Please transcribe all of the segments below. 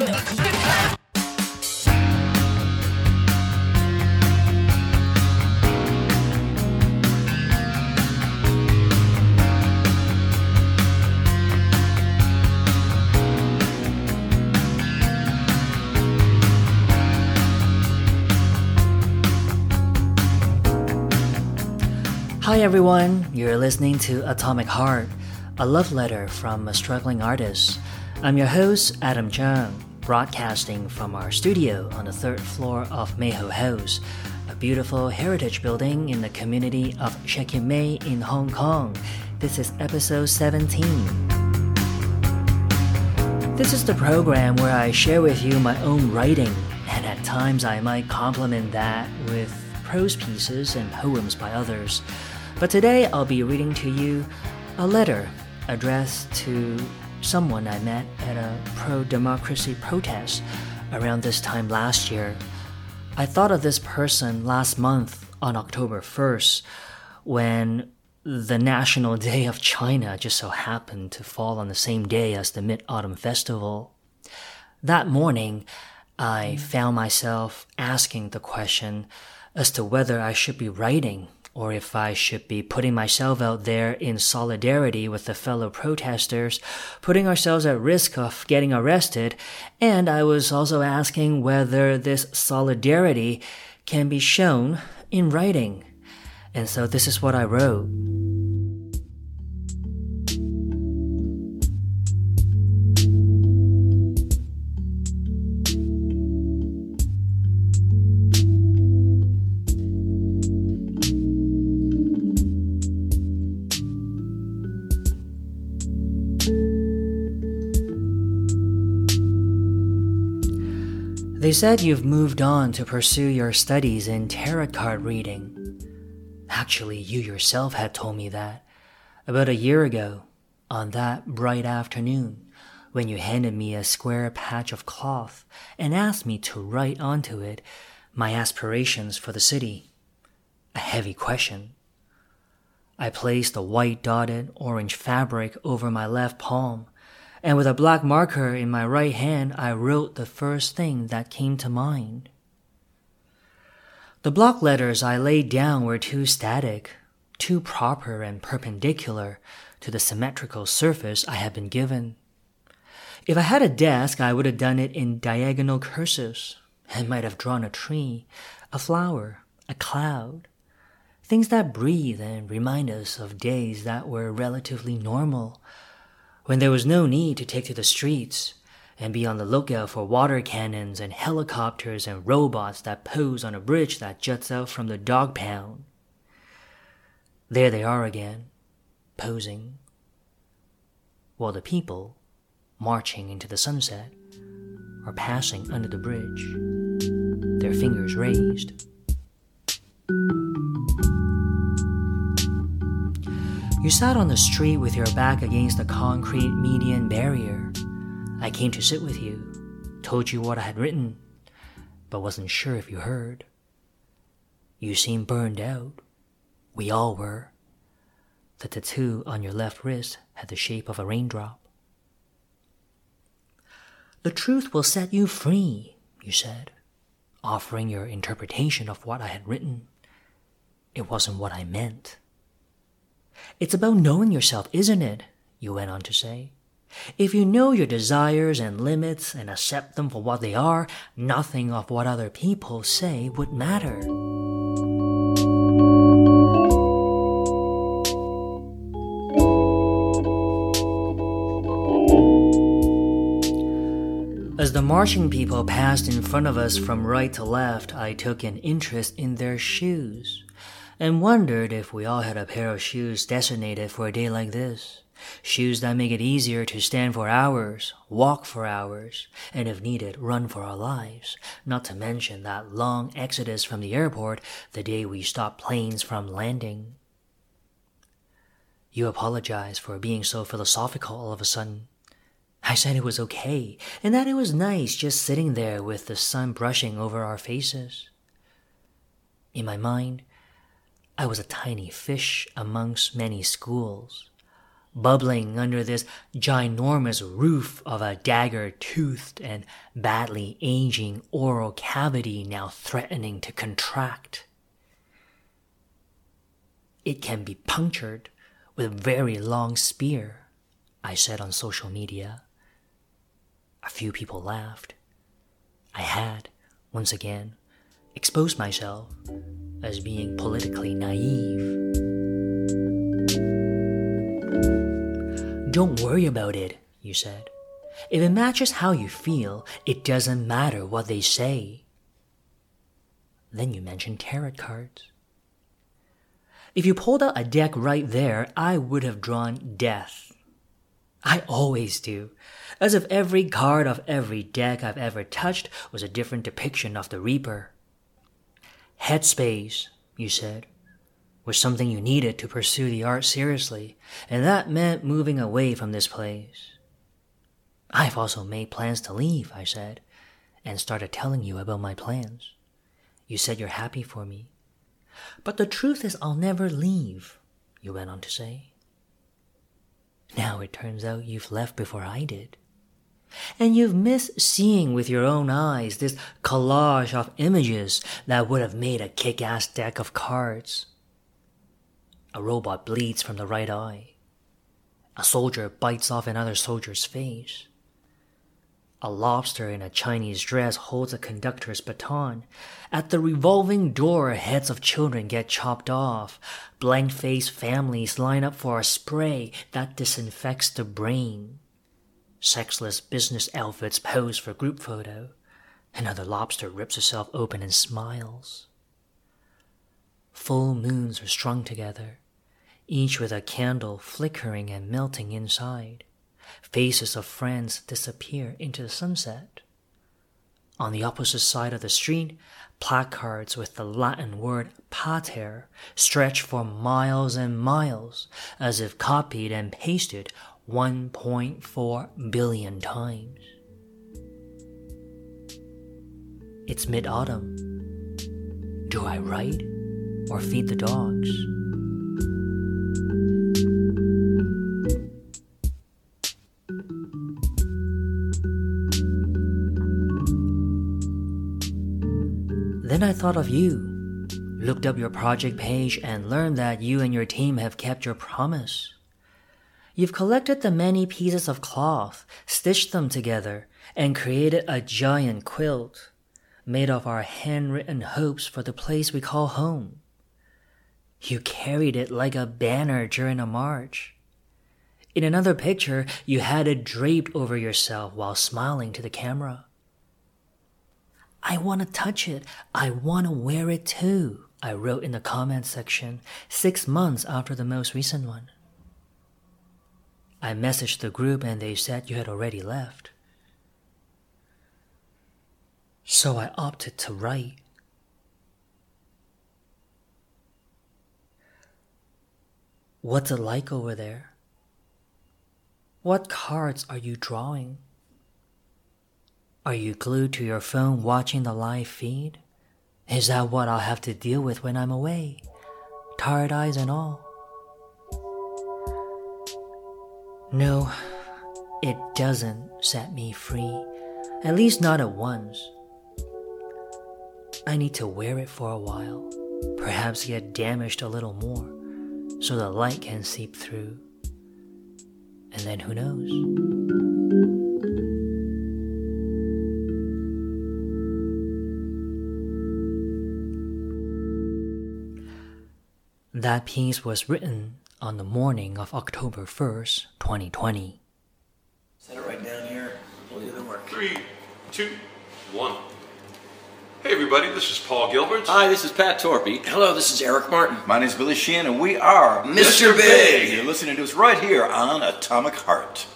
Hi everyone, you're listening to Atomic Heart, a love letter from a struggling artist. I'm your host, Adam Chung, broadcasting from our studio on the third floor of Mei Ho House, a beautiful heritage building in the community of Shek Kip Mei in Hong Kong. This is episode 17. This is the program where I share with you my own writing, and at times I might complement that with prose pieces and poems by others. But today I'll be reading to you a letter addressed to someone I met at a pro democracy protest around this time last year. I thought of this person last month on October 1st when the National Day of China just so happened to fall on the same day as the Mid Autumn Festival. That morning, I mm. found myself asking the question as to whether I should be writing or if I should be putting myself out there in solidarity with the fellow protesters, putting ourselves at risk of getting arrested, and I was also asking whether this solidarity can be shown in writing. And so this is what I wrote. They said you've moved on to pursue your studies in tarot card reading. Actually, you yourself had told me that about a year ago, on that bright afternoon, when you handed me a square patch of cloth and asked me to write onto it my aspirations for the city. A heavy question. I placed the white dotted orange fabric over my left palm and with a black marker in my right hand, I wrote the first thing that came to mind. The block letters I laid down were too static, too proper and perpendicular to the symmetrical surface I had been given. If I had a desk, I would have done it in diagonal cursives and might have drawn a tree, a flower, a cloud, things that breathe and remind us of days that were relatively normal when there was no need to take to the streets and be on the lookout for water cannons and helicopters and robots that pose on a bridge that juts out from the dog pound. There they are again, posing, while the people, marching into the sunset, are passing under the bridge, their fingers raised. You sat on the street with your back against the concrete median barrier. I came to sit with you, told you what I had written, but wasn't sure if you heard. You seemed burned out. We all were. The tattoo on your left wrist had the shape of a raindrop. The truth will set you free, you said, offering your interpretation of what I had written. It wasn't what I meant. It's about knowing yourself, isn't it? You went on to say. If you know your desires and limits and accept them for what they are, nothing of what other people say would matter. As the marching people passed in front of us from right to left, I took an interest in their shoes and wondered if we all had a pair of shoes designated for a day like this. Shoes that make it easier to stand for hours, walk for hours, and if needed, run for our lives. Not to mention that long exodus from the airport the day we stopped planes from landing. You apologized for being so philosophical all of a sudden. I said it was okay, and that it was nice just sitting there with the sun brushing over our faces. In my mind, I was a tiny fish amongst many schools, bubbling under this ginormous roof of a dagger toothed and badly aging oral cavity now threatening to contract. It can be punctured with a very long spear, I said on social media. A few people laughed. I had, once again, exposed myself as being politically naive. Don't worry about it, you said. If it matches how you feel, it doesn't matter what they say. Then you mentioned tarot cards. If you pulled out a deck right there, I would have drawn death. I always do, as if every card of every deck I've ever touched was a different depiction of the Reaper. Headspace, you said, was something you needed to pursue the art seriously, and that meant moving away from this place. I've also made plans to leave, I said, and started telling you about my plans. You said you're happy for me. But the truth is, I'll never leave, you went on to say. Now it turns out you've left before I did. And you've missed seeing with your own eyes this collage of images that would have made a kick ass deck of cards. A robot bleeds from the right eye. A soldier bites off another soldier's face. A lobster in a Chinese dress holds a conductor's baton. At the revolving door, heads of children get chopped off. Blank faced families line up for a spray that disinfects the brain. Sexless business outfits pose for group photo. Another lobster rips herself open and smiles. Full moons are strung together, each with a candle flickering and melting inside. Faces of friends disappear into the sunset. On the opposite side of the street, placards with the Latin word pater stretch for miles and miles, as if copied and pasted 1.4 billion times. It's mid autumn. Do I write or feed the dogs? Then I thought of you, looked up your project page, and learned that you and your team have kept your promise. You've collected the many pieces of cloth, stitched them together, and created a giant quilt made of our handwritten hopes for the place we call home. You carried it like a banner during a march. In another picture, you had it draped over yourself while smiling to the camera. I want to touch it. I want to wear it too, I wrote in the comment section six months after the most recent one. I messaged the group and they said you had already left. So I opted to write. What's it like over there? What cards are you drawing? Are you glued to your phone watching the live feed? Is that what I'll have to deal with when I'm away? Tired eyes and all. No, it doesn't set me free. At least not at once. I need to wear it for a while, perhaps get damaged a little more, so the light can seep through. And then who knows? That piece was written on the morning of October 1st, 2020. Set it right down here. We'll do the work. Three, two, one. Hey everybody, this is Paul Gilbert. Hi, this is Pat Torpey. Hello, this is Eric Martin. My name is Billy Sheehan, and we are Mr. Big. You're listening to us right here on Atomic Heart.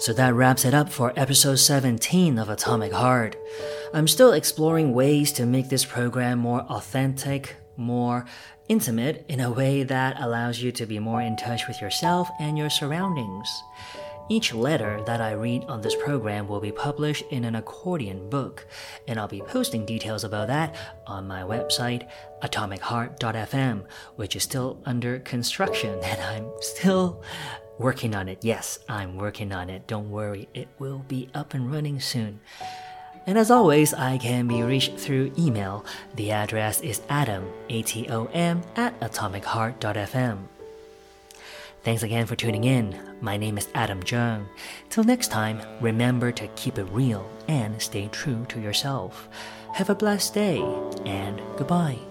So that wraps it up for episode 17 of Atomic Heart. I'm still exploring ways to make this program more authentic, more intimate in a way that allows you to be more in touch with yourself and your surroundings. Each letter that I read on this program will be published in an accordion book, and I'll be posting details about that on my website, atomicheart.fm, which is still under construction, and I'm still working on it. Yes, I'm working on it. Don't worry, it will be up and running soon. And as always, I can be reached through email. The address is atom, A-T-O-M, at atomicheart.fm. Thanks again for tuning in. My name is Adam Jung. Till next time, remember to keep it real and stay true to yourself. Have a blessed day and goodbye.